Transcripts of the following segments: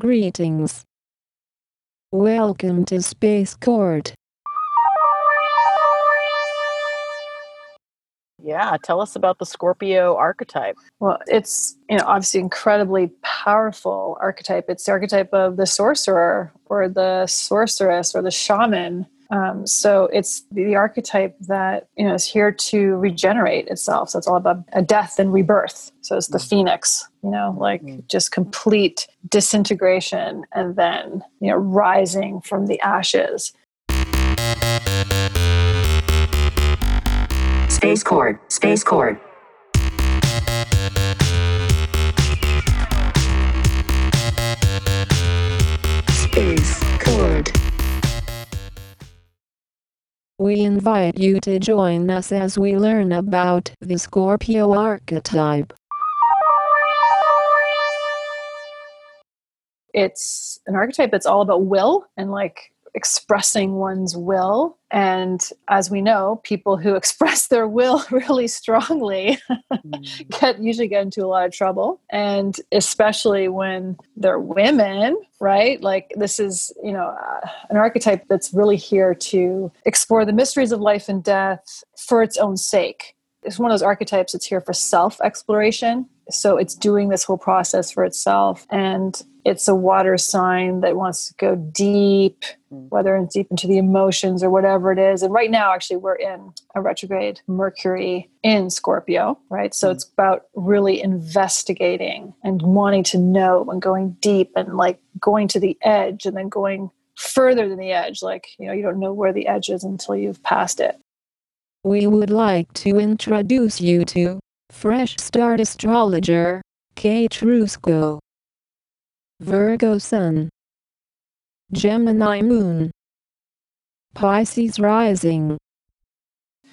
Greetings. Welcome to Space Court. Yeah, tell us about the Scorpio archetype. Well, it's you know obviously incredibly powerful archetype. It's the archetype of the sorcerer or the sorceress or the shaman. Um, so it's the archetype that you know is here to regenerate itself. So it's all about a death and rebirth. So it's the mm. phoenix, you know, like mm. just complete disintegration and then you know rising from the ashes. Space Cord, Space Cord. We invite you to join us as we learn about the Scorpio archetype. It's an archetype that's all about will and like expressing one's will. And as we know, people who express their will really strongly mm. get usually get into a lot of trouble. And especially when they're women, right? Like this is, you know, uh, an archetype that's really here to explore the mysteries of life and death for its own sake. It's one of those archetypes that's here for self exploration. So it's doing this whole process for itself. And it's a water sign that wants to go deep, mm. whether it's deep into the emotions or whatever it is. And right now, actually, we're in a retrograde Mercury in Scorpio, right? So mm. it's about really investigating and wanting to know and going deep and like going to the edge and then going further than the edge. Like, you know, you don't know where the edge is until you've passed it. We would like to introduce you to Fresh Start Astrologer, Kate Rusco. Virgo Sun, Gemini Moon, Pisces Rising.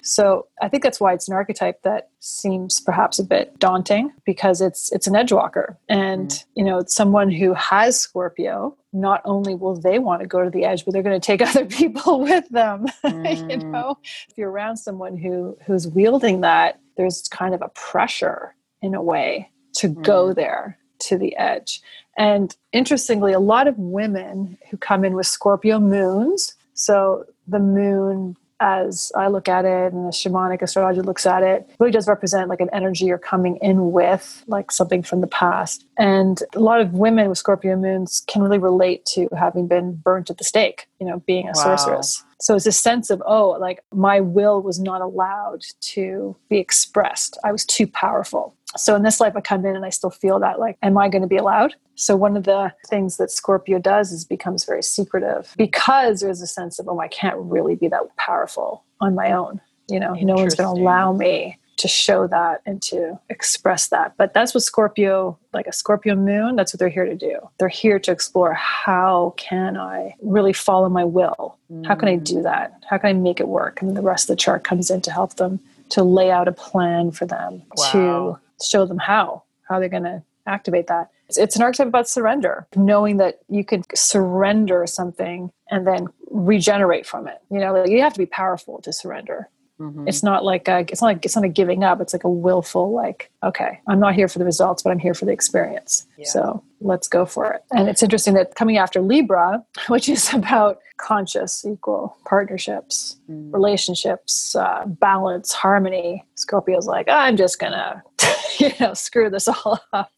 So I think that's why it's an archetype that seems perhaps a bit daunting because it's it's an edge walker, and mm. you know, someone who has Scorpio. Not only will they want to go to the edge, but they're going to take other people with them. Mm. you know, if you're around someone who who's wielding that, there's kind of a pressure in a way to mm. go there to the edge. And interestingly, a lot of women who come in with Scorpio moons, so the moon as I look at it and the shamanic astrology looks at it, really does represent like an energy you're coming in with, like something from the past. And a lot of women with Scorpio moons can really relate to having been burnt at the stake, you know, being a wow. sorceress. So it's a sense of, oh, like my will was not allowed to be expressed. I was too powerful so in this life i come in and i still feel that like am i going to be allowed? So one of the things that scorpio does is becomes very secretive because there's a sense of oh i can't really be that powerful on my own you know? No one's going to allow me to show that and to express that. But that's what scorpio like a scorpio moon that's what they're here to do. They're here to explore how can i really follow my will? How can i do mm. that? How can i make it work? And the rest of the chart comes in to help them to lay out a plan for them wow. to show them how how they're going to activate that. It's, it's an archetype about surrender knowing that you can surrender something and then regenerate from it. You know like you have to be powerful to surrender Mm-hmm. It's not like a, it's not like it's not a giving up. It's like a willful like, okay, I'm not here for the results, but I'm here for the experience. Yeah. So let's go for it. And it's interesting that coming after Libra, which is about conscious, equal partnerships, mm-hmm. relationships, uh, balance, harmony. Scorpio's like, I'm just gonna, you know, screw this all up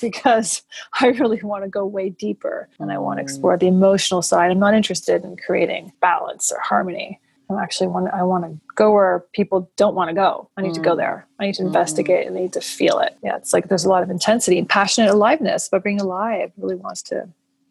because I really want to go way deeper and I want to mm. explore the emotional side. I'm not interested in creating balance or harmony. I actually want I want to go where people don't want to go. I need mm. to go mm. there. I need to mm. investigate and I need to feel it. Yeah, it's like there's a lot of intensity and passionate aliveness, but being alive really wants to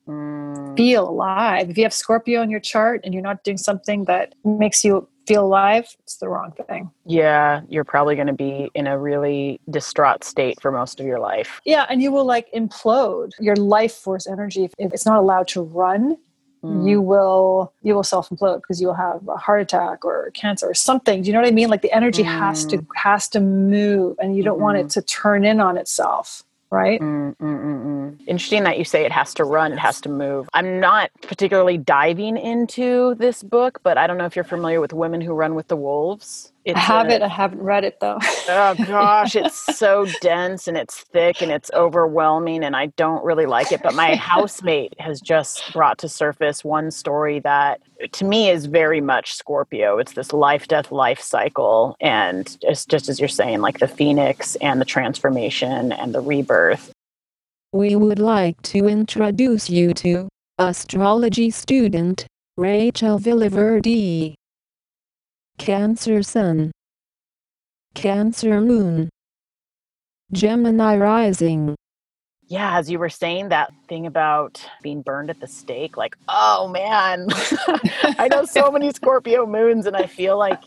mm. feel alive. If you have Scorpio in your chart and you're not doing something that makes you feel alive, it's the wrong thing. Yeah, you're probably going to be in a really distraught state for most of your life. Yeah, and you will like implode. Your life force energy, if it's not allowed to run, Mm. you will you will self implode because you'll have a heart attack or cancer or something. Do you know what I mean? Like the energy mm. has to mm. has to move, and you don't mm-hmm. want it mm-hmm. to turn in on itself right? Mm-mm-mm. Interesting that you say it has to run, it has to move. I'm not particularly diving into this book, but I don't know if you're familiar with Women Who Run with the Wolves. It's I have a- it. I haven't read it though. oh gosh, it's so dense and it's thick and it's overwhelming and I don't really like it. But my housemate has just brought to surface one story that to me is very much Scorpio. It's this life death life cycle and just just as you're saying, like the phoenix and the transformation and the rebirth. We would like to introduce you to astrology student Rachel Villaverde. Cancer Sun, Cancer Moon, Gemini Rising. Yeah, as you were saying that thing about being burned at the stake, like, oh man, I know so many Scorpio moons, and I feel like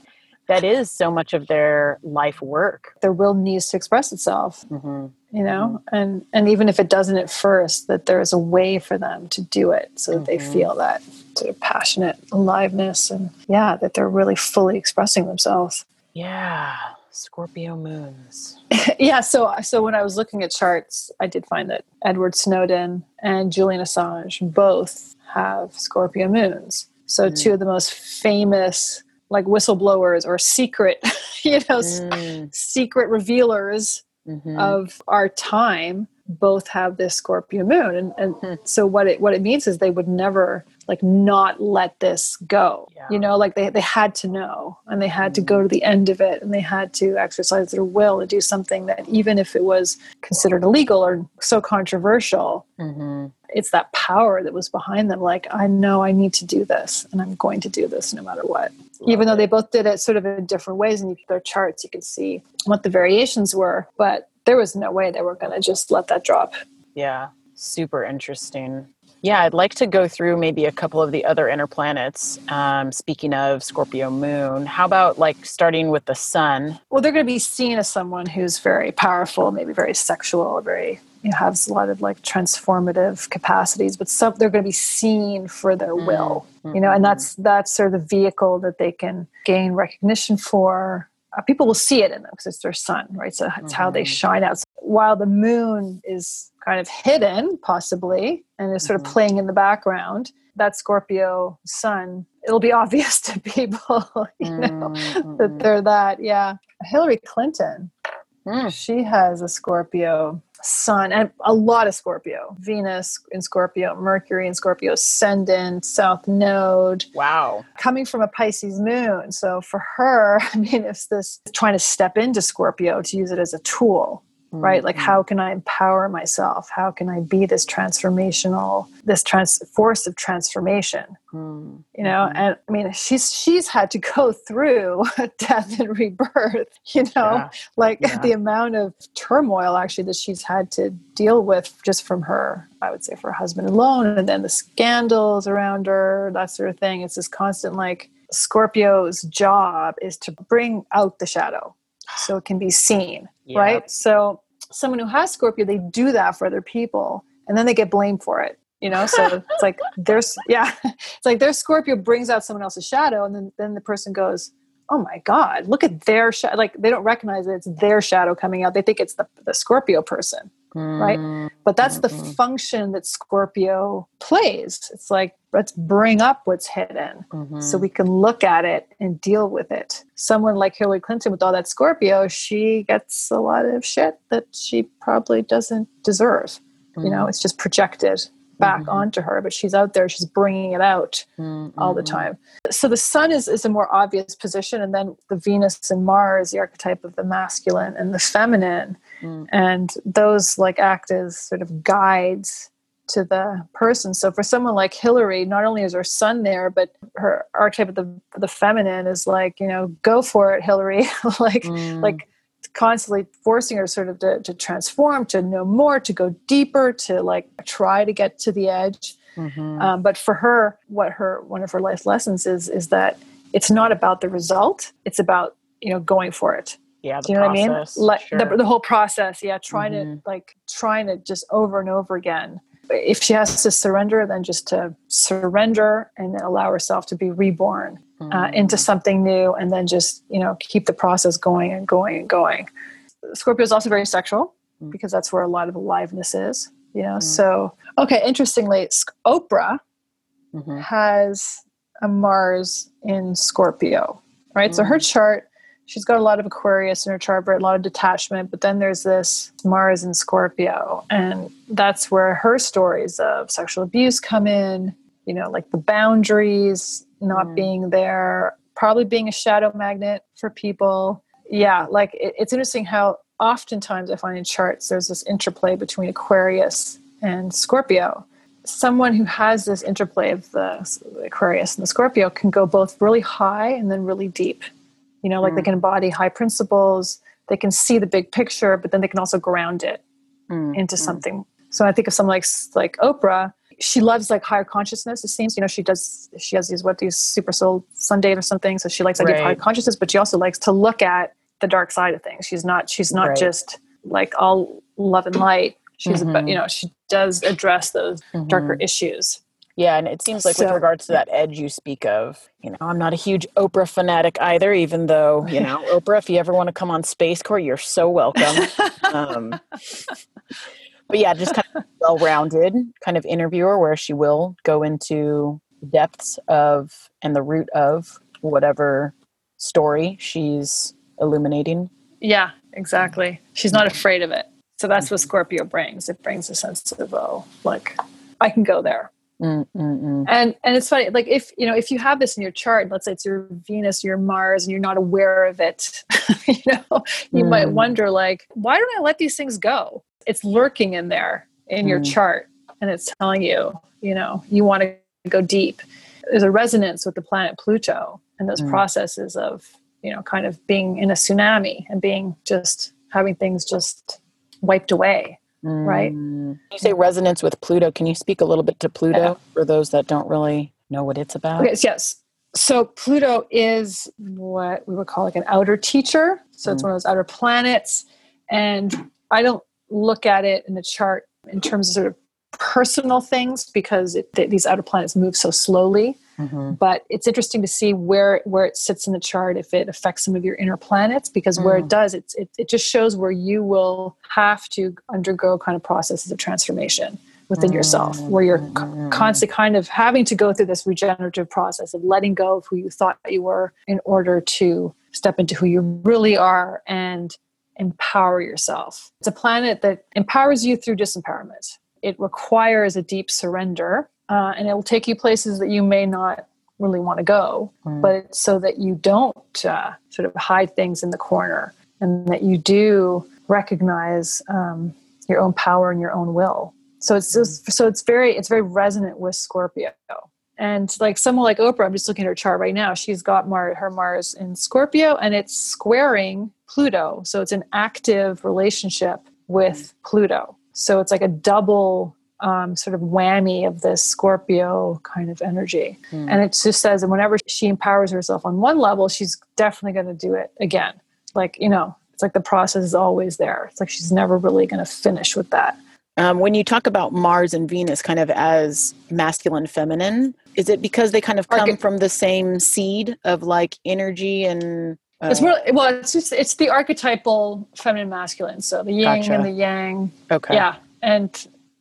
that is so much of their life work. Their will needs to express itself, hmm you know, and and even if it doesn't at first, that there is a way for them to do it, so that they Mhm. feel that sort of passionate aliveness, and yeah, that they're really fully expressing themselves. Yeah, Scorpio moons. yeah so so when i was looking at charts i did find that edward snowden and julian assange both have scorpio moons so Mm. two of the most famous like whistleblowers or secret you know s- Mm, secret revealers mhm. of our time both have this scorpio moon and, and Hmm. so what it what it means is they would never like not let this go Yeah. you know like they, they had to know and they had to go to the end of it and they had to exercise their will to do something that even if it was considered illegal or so controversial Mhm. it's that power that was behind them like i know i need to do this and i'm going to do this no matter what even though Love they both did it sort of in different ways and you put their charts you can see what the variations were but there was no way they were going to just let that drop Yeah, super interesting. Yeah, I'd like to go through maybe a couple of the other inner planets. Um, speaking of Scorpio moon, how about like starting with the sun? well they're going to be seen as someone who's very powerful maybe very sexual very you know, has a lot of like transformative capacities but some they're going to be seen for their will you know and that's that's sort of the vehicle that they can gain recognition for uh, people will see it in them because it's their sun right so it's how they Mhm. shine out while the moon is kind of hidden possibly and is sort Mhm. of playing in the background that scorpio sun it'll be obvious to people you know Mm, that they're that yeah hillary clinton mm. she has a Scorpio sun and a lot of Scorpio. Venus in Scorpio, Mercury in Scorpio, ascendant, South Node, Wow. coming from a Pisces moon. So for her, I mean, it's this trying to step into Scorpio to use it as a tool, right? Like, Mhm. how can I empower myself? How can I be this transformational, this trans force of transformation? Mm, you know mhm. and i mean she's she's had to go through death and rebirth you know Yeah. like Yeah. the amount of turmoil actually that she's had to deal with just from her i would say for her husband alone and then the scandals around her that sort of thing it's this constant like scorpio's job is to bring out the shadow so it can be seen Yeah. right so someone who has scorpio they do that for other people and then they get blamed for it you know? So it's like there's yeah it's like their scorpio brings out someone else's shadow and then then the person goes oh my god look at their shadow like they don't recognize that it's their shadow coming out they think it's the, the scorpio person right? Mm, but that's the Mhm. function that scorpio plays it's like let's bring up what's hidden mhm. so we can look at it and deal with it. Someone like Hillary Clinton with all that Scorpio, she gets a lot of shit that she probably doesn't deserve. You know, it's just projected back Mhm. onto her, but she's out there, she's bringing it out Mm, all the time. So the sun is, is a more obvious position, and then the Venus and Mars, the archetype of the masculine and the feminine, Mm. and those like act as sort of guides to the person. So for someone like Hillary, not only is her sun there, but her archetype of the the feminine is like, you know, go for it, Hillary. like Mm. like constantly forcing her sort of to, to transform, to know more, to go deeper, to like try to get to the edge. Mhm. Um, but for her, what her one of her life lessons is is that it's not about the result; it's about you know going for it. Yeah, the Do you know process. what I mean? Like sure. the, the whole process, yeah. Trying Mhm. to like trying to just over and over again. If she has to surrender, then just to surrender and then allow herself to be reborn uh, Mm. into something new, and then just you know keep the process going and going and going. Scorpio is also very sexual Mm. because that's where a lot of aliveness is. You know, Mm. so okay. Interestingly, Sk- Oprah Mhm. has a Mars in Scorpio, right? So her chart she's got a lot of Aquarius in her chart, but a lot of detachment. But then there's this Mars in Scorpio, and that's where her stories of sexual abuse come in. You know, like the boundaries not Mm. being there, probably being a shadow magnet for people. Yeah, like it, it's interesting how oftentimes I find in charts there's this interplay between Aquarius and Scorpio. Someone who has this interplay of the Aquarius and the Scorpio can go both really high and then really deep. You know, like they Mm. can embody high principles, they can see the big picture, but then they can also ground it Mm, into mm. something. So I think of someone like like Oprah. She loves like higher consciousness. It seems you know she does. She has these what these super soul Sunday or something. So she likes idea of higher consciousness, but she also likes to look at the dark side of things. She's not. She's not Right. just like all love and light. She's about Mhm. you know she does address those darker Mhm. issues. Yeah, and it seems like with regards to that edge you speak of, you know, I'm not a huge Oprah fanatic either, even though, you know, Oprah, if you ever want to come on Space Core, you're so welcome. um, but yeah, just kind of well rounded kind of interviewer where she will go into depths of and the root of whatever story she's illuminating. Yeah, exactly. She's not afraid of it. So that's what Scorpio brings. It brings a sense of oh, like I can go there. Mm, mm, mm. and and it's funny like if you know if you have this in your chart let's say it's your venus your mars and you're not aware of it you know you might Mm. wonder like why don't i let these things go it's lurking in there in your Mm. chart and it's telling you you know you want to go deep there's a resonance with the planet pluto and those Mm. processes of you know kind of being in a tsunami and being just having things just wiped away Right. Mm. You say resonance with Pluto. Can you speak a little bit to Pluto Yeah. for those that don't really know what it's about? Yes, yes. So Pluto is what we would call like an outer teacher. So it's Mm. one of those outer planets. And I don't look at it in the chart in terms of sort of personal things because it, th- these outer planets move so slowly. Mhm. But it's interesting to see where where it sits in the chart if it affects some of your inner planets because where it Mm. does, it's, it it just shows where you will have to undergo kind of processes of transformation within yourself, where you're Mm. co- constantly kind of having to go through this regenerative process of letting go of who you thought you were in order to step into who you really are and empower yourself. It's a planet that empowers you through disempowerment. It requires a deep surrender, uh, and it will take you places that you may not really want to go, Mm. but it's so that you don't uh, sort of hide things in the corner and that you do recognize um, your own power and your own will. So it's just, so it's very it's very resonant with Scorpio. And like someone like Oprah, I'm just looking at her chart right now. She's got Mar- her Mars in Scorpio, and it's squaring Pluto. So it's an active relationship with Pluto. So it's like a double um, sort of whammy of this Scorpio kind of energy. Mm. And it just says, and whenever she empowers herself on one level, she's definitely going to do it again. Like you know, it's like the process is always there. It's like she's never really going to finish with that. Um, when you talk about Mars and Venus kind of as masculine, feminine, is it because they kind of come Arche- from the same seed of like energy and? It's more well, it's just it's the archetypal feminine masculine. So the yin Gotcha. and the yang. okay. Yeah, and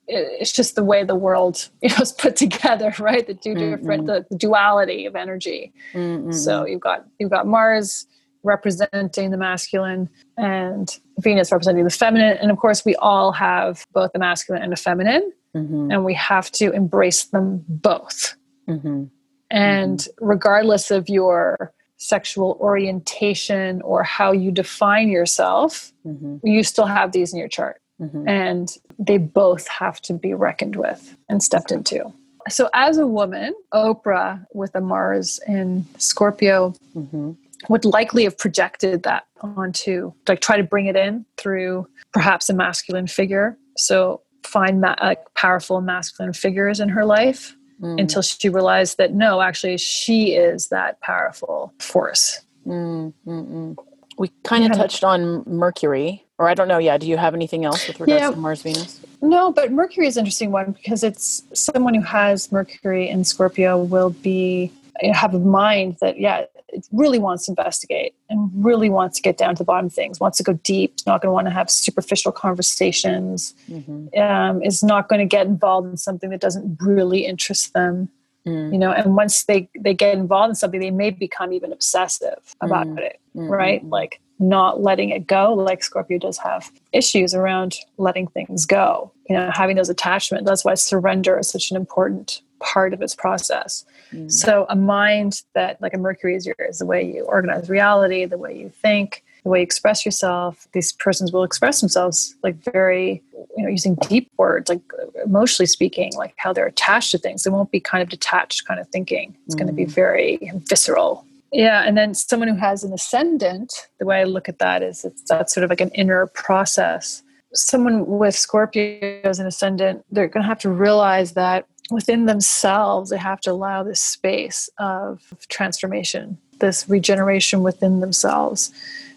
it, it's just the way the world you know is put together, right? The two different the, the duality of energy. Mm, mm, So you've got you've got Mars representing the masculine and Venus representing the feminine, and of course we all have both the masculine and the feminine, mhm, and we have to embrace them both. mhm, And regardless of your sexual orientation or how you define yourself, mhm, you still have these in your chart. mhm. And they both have to be reckoned with and stepped into. So, as a woman, Oprah with a Mars in Scorpio Mhm. would likely have projected that onto, like, try to bring it in through perhaps a masculine figure. So, find ma- like powerful masculine figures in her life Mm, until she realized that no, actually, she is that powerful force. mm. We kind of Yeah. touched on Mercury, or I don't know. Yeah, do you have anything else with regards Yeah. to Mars, Venus? No, but Mercury is an interesting one because it's someone who has Mercury in Scorpio will be have a mind that yeah, it really wants to investigate and really wants to get down to the bottom of things, wants to go deep, not going to want to have superficial conversations, Mhm, um, is not going to get involved in something that doesn't really interest them. Mm. you know and once they they get involved in something they may become even obsessive about Mm. it Mm, right mm, mm. like not letting it go like scorpio does have issues around letting things go you know having those attachments that's why surrender is such an important part of its process Mm. so a mind that like a mercury is your is the way you organize reality the way you think the way you express yourself. These persons will express themselves like very you know using deep words like emotionally speaking like how they're attached to things. They won't be kind of detached kind of thinking. It's going to be very visceral. Yeah and then someone who has an ascendant the way i look at that is it's that's sort of like an inner process. Someone with scorpio as an ascendant they're going to have to realize that within themselves they have to allow this space of transformation this regeneration within themselves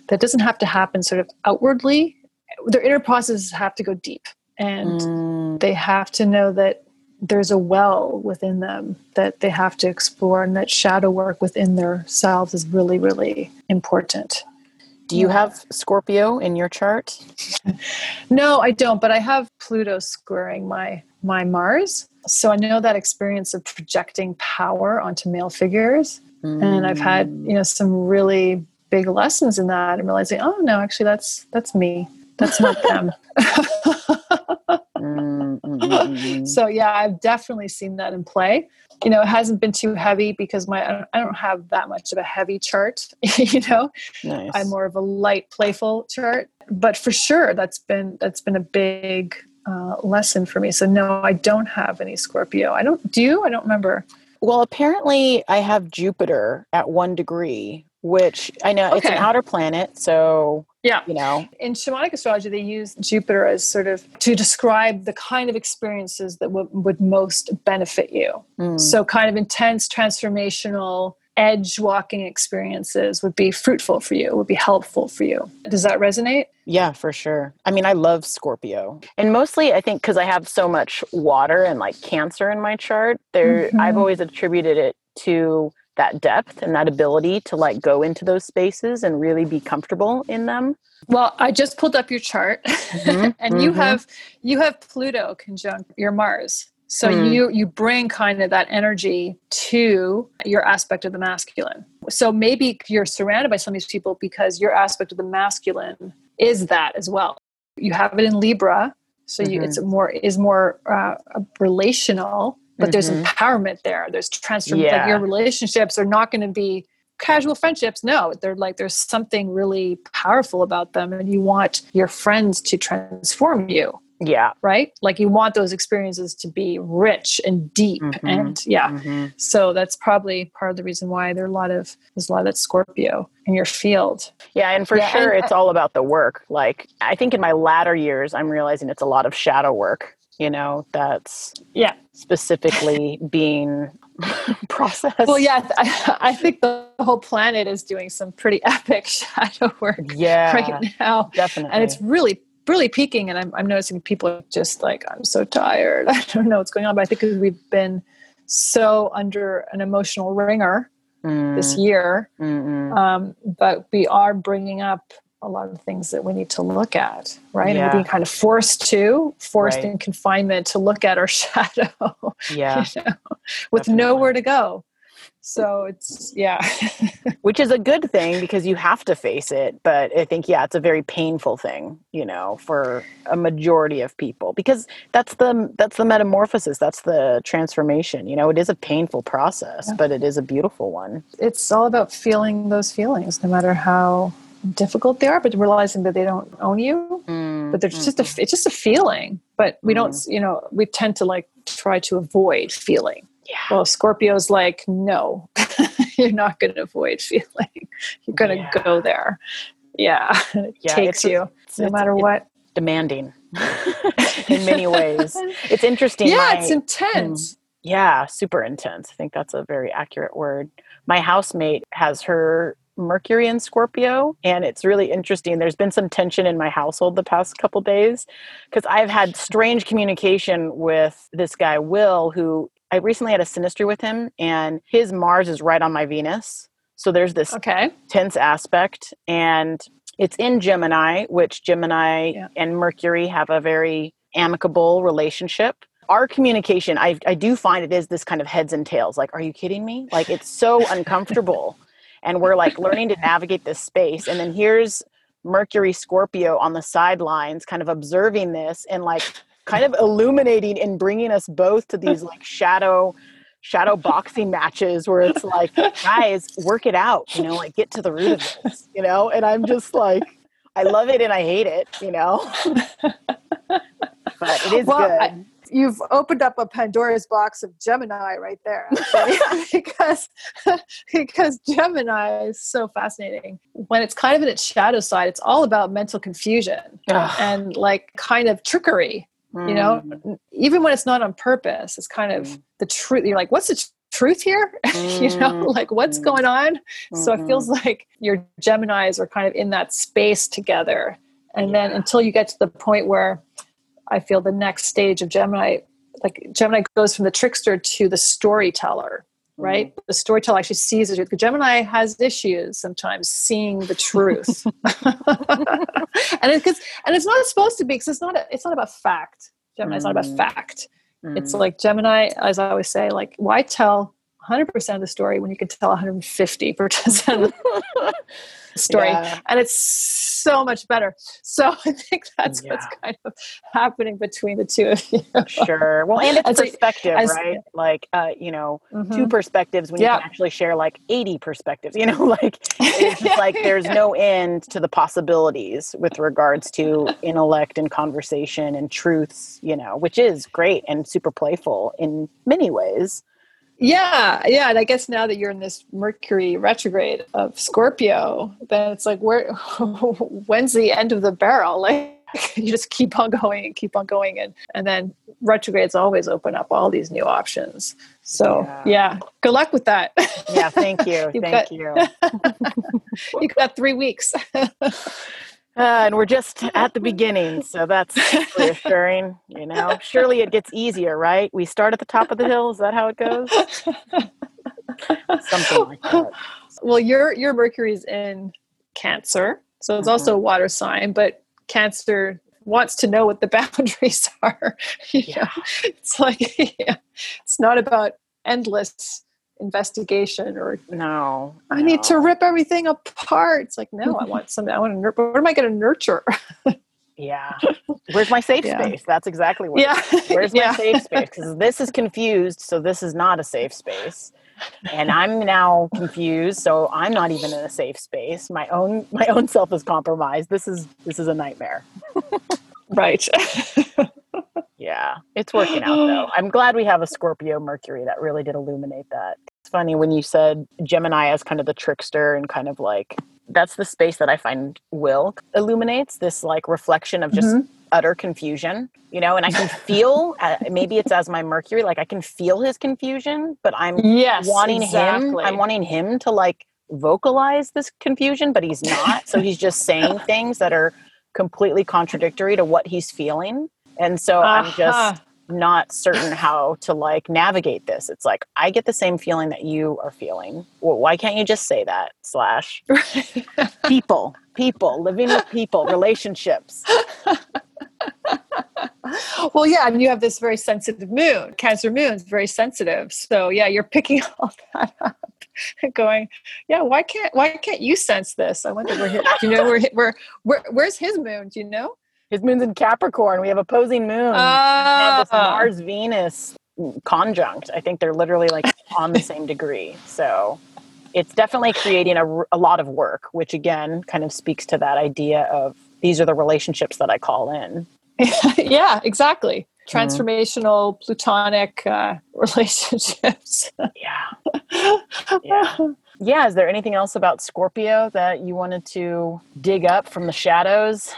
that doesn't have to happen sort of outwardly their inner processes have to go deep and Mm. they have to know that there's a well within them that they have to explore and that shadow work within themselves is really really important Do you Yeah. have Scorpio in your chart? no i don't but i have pluto squaring my my mars so i know that experience of projecting power onto male figures and i've had Mm. you know some really big lessons in that and realizing oh no actually that's that's me that's not them Mm, mm, mm, mm, mm. so yeah i've definitely seen that in play you know it hasn't been too heavy because my I don't- i don't have that much of a heavy chart you know nice. i'm more of a light playful chart but for sure that's been that's been a big uh, lesson for me. So no i don't have any scorpio. I don't do you? I don't remember. Well, apparently, I have Jupiter at one degree, which I know it's an outer planet. So, yeah. you know, in shamanic astrology they use jupiter as sort of to describe the kind of experiences that would, would most benefit you. Mm, So, kind of intense, transformational, edge walking experiences would be fruitful for you, would be helpful for you. Does that resonate? yeah, for sure. I mean, I love Scorpio. And mostly, I think because I have so much water and like Cancer in my chart, there, I've Mhm. always attributed it to that depth and that ability to like go into those spaces and really be comfortable in them. Well, I just pulled up your chart Mhm, and you mhm. have you have Pluto conjunct your Mars. So Hmm. you you bring kind of that energy to your aspect of the masculine. So maybe you're surrounded by some of these people because your aspect of the masculine is that as well. You have it in Libra, so you, Mhm. it's more is more uh, relational, but there's Mhm. empowerment there. There's transformation. Like your relationships are not going to be casual friendships. No, they're like there's something really powerful about them, and you want your friends to transform you Yeah. right? Like you want those experiences to be rich and deep, Mhm. and yeah. Mhm. So that's probably part of the reason why there are a lot of there's a lot of that Scorpio in your field. Yeah, and for Yeah, sure, and- it's all about the work. Like, I think in my latter years, I'm realizing it's a lot of shadow work, you know, that's Yeah. specifically being processed. Well, yeah, I, I think the whole planet is doing some pretty epic shadow work Yeah, right now, definitely. and it's really really peaking. And I'm I'm noticing people are just like I'm so tired. I don't know what's going on, but I think we've been so under an emotional wringer this Mm, year mm, mm. um, but we are bringing up a lot of things that we need to look at right and we're being kind of forced to forced Right. in confinement to look at our shadow yeah, you know, with Definitely. nowhere to go so it's yeah which is a good thing because you have to face it. But I think, yeah, it's a very painful thing, you know, for a majority of people because that's the that's the metamorphosis, that's the transformation. You know, it is a painful process, Yeah. but it is a beautiful one. it's all about feeling those feelings no matter how difficult they are but realizing that they don't own you but there's just a mm-hmm. it's just a feeling but we don't mm-hmm. you know we tend to like try to avoid feeling yeah. Well, Scorpio's like, no, you're not going to avoid feeling. You're going to Yeah. go there. Yeah, it Yeah, takes you no matter what. demanding in many ways. It's interesting. Yeah, my- it's intense. Mm, yeah, super intense. I think that's a very accurate word. My housemate has her Mercury in Scorpio, and it's really interesting. There's been some tension in my household the past couple days because I've had strange communication with this guy, Will, who I recently had a synastry with him, and his Mars is right on my Venus. So there's this Okay. tense aspect and it's in gemini which gemini Yeah. and mercury have a very amicable relationship our communication, I, I do find it is this kind of heads and tails. Like, are you kidding me? Like, it's so uncomfortable. And we're like learning to navigate this space. And then here's Mercury Scorpio on the sidelines, kind of observing this and like kind of illuminating and bringing us both to these like shadow shadow boxing matches where it's like guys work it out you know like get to the root of this you know and i'm just like i love it and i hate it you know but it is Well, good I- You've opened up a Pandora's box of Gemini right there, because because Gemini is so fascinating. When it's kind of in its shadow side, it's all about mental confusion Ugh. and like kind of trickery. You know, Mm, even when it's not on purpose, it's kind of Mm. the truth. You're like, what's the tr- truth here? you know, Mm, like what's mm, going on? So it feels like your Geminis are kind of in that space together. And then until you get to the point where I feel the next stage of Gemini, like Gemini goes from the trickster to the storyteller, right? Mm-hmm. The storyteller actually sees the truth. Gemini has issues sometimes seeing the truth. and it, cause, and it's not supposed to be because it's not, a, it's not about fact. Gemini is not about Mm. fact. It's Mm. like Gemini, as I always say, like why tell 100% of the story when you can tell 150% of the story? Yeah. And it's so much better. So I think that's what's kind of happening between the two of you. sure well and it's perspective right like uh you know Mhm. two perspectives when you can actually share like 80 perspectives you know like it's just like there's no end to the possibilities with regards to intellect and conversation and truths you know which is great and super playful in many ways Yeah, yeah. And I guess now that you're in this Mercury retrograde of Scorpio, then it's like, where, when's the end of the barrel? Like, you just keep on going and keep on going. And, and then retrogrades always open up all these new options. So, Yeah. yeah, good luck with that. yeah thank you thank got- you you got three weeks. Uh, and we're just at the beginning, so that's reassuring. You know, surely it gets easier, right? We start at the top of the hill. Is that how it goes? Something like that. well, your your Mercury's in Cancer, so it's also a water sign, but Cancer wants to know what the boundaries are. You Yeah. know? It's like yeah, it's not about endless investigation or No, I need to rip everything apart. It's like no, I want something. I want to. nur- What am I going to nurture? Yeah. Where's my safe Yeah. space? That's exactly what. yeah, Where's my yeah. safe space? Because this is confused, so this is not a safe space. And I'm now confused, so I'm not even in a safe space. My own my own self is compromised. This is this is a nightmare. right. It's working out though. I'm glad we have a Scorpio Mercury that really did illuminate that. It's funny when you said Gemini as kind of the trickster and kind of like that's the space that I find Will illuminates this like reflection of just utter confusion, you know, and I can feel uh, maybe it's as my Mercury, like I can feel his confusion, but I'm yes, wanting him. I'm wanting him to like vocalize this confusion, but he's not. so he's just saying things that are completely contradictory to what he's feeling. And so I'm Uh-huh. just not certain how to like navigate this. It's like I get the same feeling that you are feeling. Well, why can't you just say that? Slash people, people, living with people, relationships. well, yeah, and you have this very sensitive moon. Cancer moon is very sensitive. So yeah, you're picking all that up and going, yeah, why can't why can't you sense this? I wonder where his, you know where, where where where's his moon? Do you know? His moon's in Capricorn. We have opposing moons. Have this Ah. Mars Venus conjunct. I think they're literally like on the same degree. So it's definitely creating a, a lot of work, which again kind of speaks to that idea of these are the relationships that I call in. yeah, exactly. Transformational plutonic uh, relationships. Yeah. Yeah. Yeah. Is there anything else about Scorpio that you wanted to dig up from the shadows?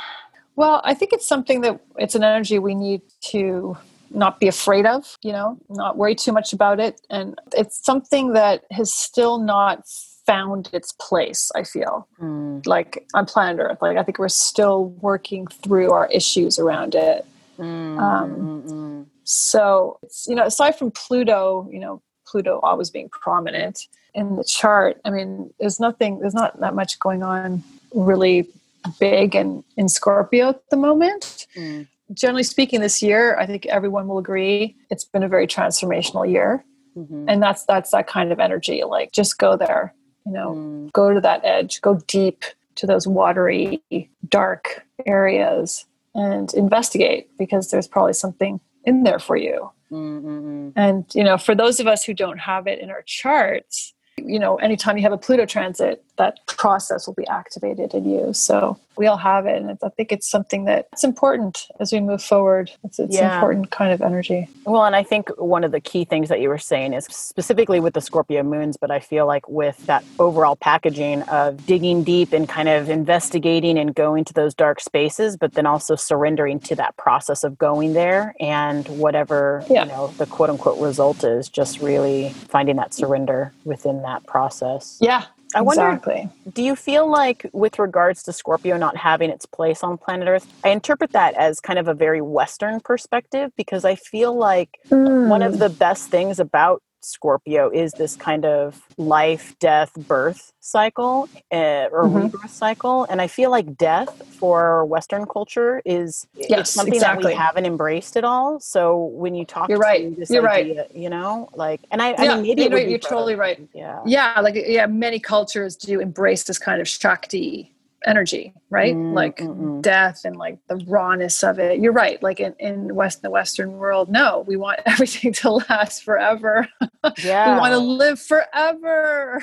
Well, I think it's something that it's an energy we need to not be afraid of, you know, not worry too much about it. And it's something that has still not found its place, I feel, Mm, like on planet Earth. Like, I think we're still working through our issues around it. mm, Um, mm, mm. So, it's, you know, aside from Pluto, you know, Pluto always being prominent in the chart, I mean, there's nothing, there's not that much going on really big and in Scorpio at the moment. Mm. generally speaking, this year, I think everyone will agree it's been a very transformational year. Mhm. And that's that's that kind of energy. Like just go there, you know, Mm. go to that edge, go deep to those watery, dark areas and investigate because there's probably something in there for you. Mm, mm, mm. And, you know, for those of us who don't have it in our charts, you know, anytime you have a Pluto transit, that process will be activated in you. So we all have it. And I think it's something that's important as we move forward. It's, it's Yeah. important kind of energy. Well, and I think one of the key things that you were saying is specifically with the Scorpio moons, but I feel like with that overall packaging of digging deep and kind of investigating and going to those dark spaces, but then also surrendering to that process of going there and whatever, Yeah. you know, the quote unquote result is, just really finding that surrender within that process. Yeah. I wonder- exactly. Do you feel like, with regards to Scorpio not having its place on planet Earth, I interpret that as kind of a very Western perspective because I feel like one of hmm. the best things about Scorpio is this kind of life, death, birth cycle uh, or Mhm. rebirth cycle. And I feel like death for Western culture is Yes, something exactly. that we haven't embraced at all. So when you talk You're to right. this You're right. you know, like, and I, I Yeah, mean, maybe you know, you're, totally right. Yeah. yeah like yeah many cultures do embrace this kind of shakti energy right Mm, like mm, mm. death and like the rawness of it you're right like in, in west the western world no we want everything to last forever Yeah. we want to live forever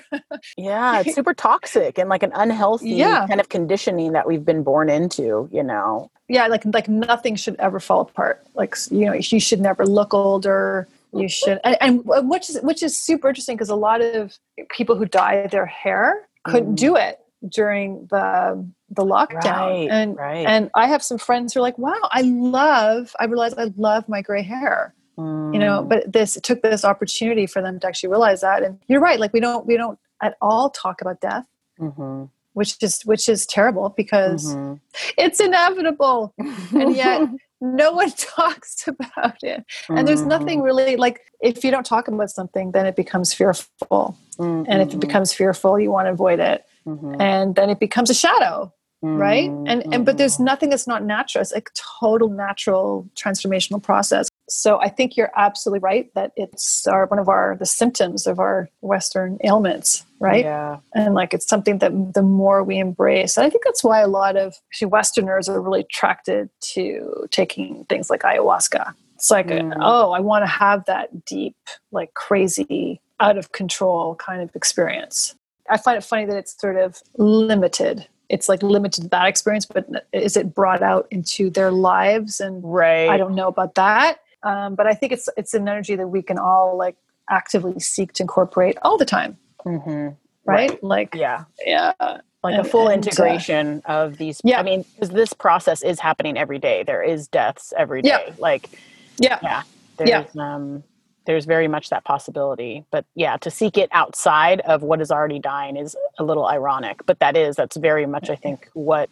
Yeah, it's super toxic and like an unhealthy Yeah. kind of conditioning that we've been born into, you know. yeah like like nothing should ever fall apart like you know you should never look older you should and, and which is which is super interesting because a lot of people who dye their hair couldn't Mm. do it during the the lockdown. Right, and right. and i have some friends who are like wow i love i realized i love my gray hair. You know Mm. but this it took this opportunity for them to actually realize that. And you're right like we don't we don't at all talk about death Mhm, which is which is terrible because mhm. it's inevitable. And yet no one talks about it. And there's nothing really like if you don't talk about something then it becomes fearful. And if it mhm, becomes fearful you want to avoid it mhm, and then it becomes a shadow right? Mhm, and and but there's mhm. nothing that's not natural. It's like total natural transformational process. So i think you're absolutely right that it's our one of our the symptoms of our western ailments right? Yeah. and like it's something that the more we embrace. And i think that's why a lot of actually westerners are really attracted to taking things like ayahuasca. It's like Mm. oh i want to have that deep like crazy out of control kind of experience i find it funny that it's sort of limited it's like limited to that experience but is it brought out into their lives and Right. i don't know about that um, but i think it's it's an energy that we can all like actively seek to incorporate all the time Mhm. right, like Yeah. yeah Like And- a full and, uh, integration of these. yeah. I mean, because this process is happening every day. There is deaths every day. Yeah. Like, yeah yeah there's Yeah. um there's very much that possibility but yeah to seek it outside of what is already dying is a little ironic but that is that's very much i think what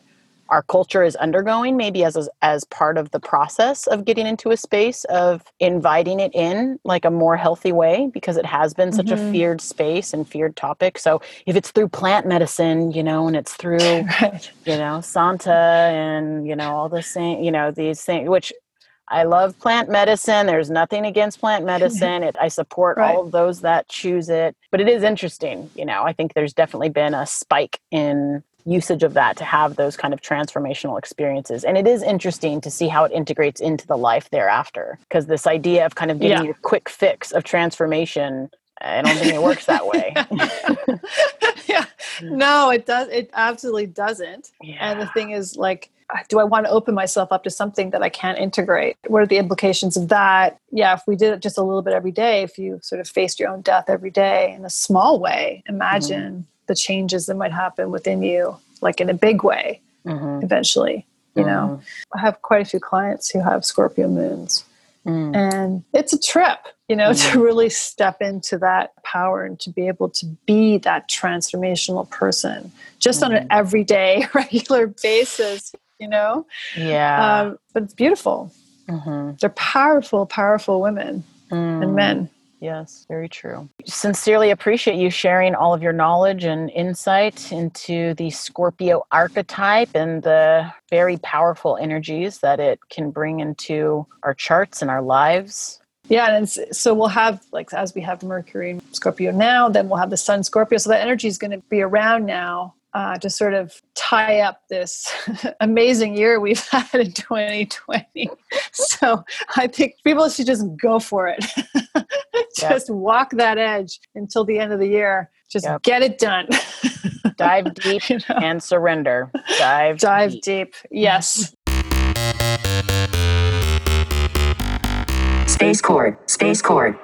our culture is undergoing maybe as as, as part of the process of getting into a space of inviting it in like a more healthy way because it has been such a Mhm. feared space and feared topic so if it's through plant medicine you know and it's through right you know santa and you know all the same you know these things which i love plant medicine there's nothing against plant medicine it, i support Right. all of those that choose it but it is interesting you know i think there's definitely been a spike in usage of that to have those kind of transformational experiences and it is interesting to see how it integrates into the life thereafter because this idea of kind of getting Yeah. your quick fix of transformation i don't think it works that way yeah no it does it absolutely doesn't Yeah. and the thing is like do i want to open myself up to something that i can't integrate? What are the implications of that? Yeah if we did it just a little bit every day if you sort of faced your own death every day in a small way imagine the changes that might happen within you like in a big way Mhm. eventually you know? I have quite a few clients who have scorpio moons. Mm. and it's a trip you know to really step into that power and to be able to be that transformational person just on an everyday regular basis you know yeah um, but it's beautiful Mhm. they're powerful powerful women Mm. and men Yes, very true. Sincerely appreciate you sharing all of your knowledge and insight into the Scorpio archetype and the very powerful energies that it can bring into our charts and our lives. Yeah, and so we'll have like as we have Mercury Scorpio now, then we'll have the Sun Scorpio. So that energy is going to be around now uh, to sort of tie up this amazing year we've had in 2020. So I think people should just go for it. just walk that edge until the end of the year. Just Yep. get it done. Dive deep You know? and surrender. Dive, Dive deep. deep. Yes. Space Chord. Space Chord.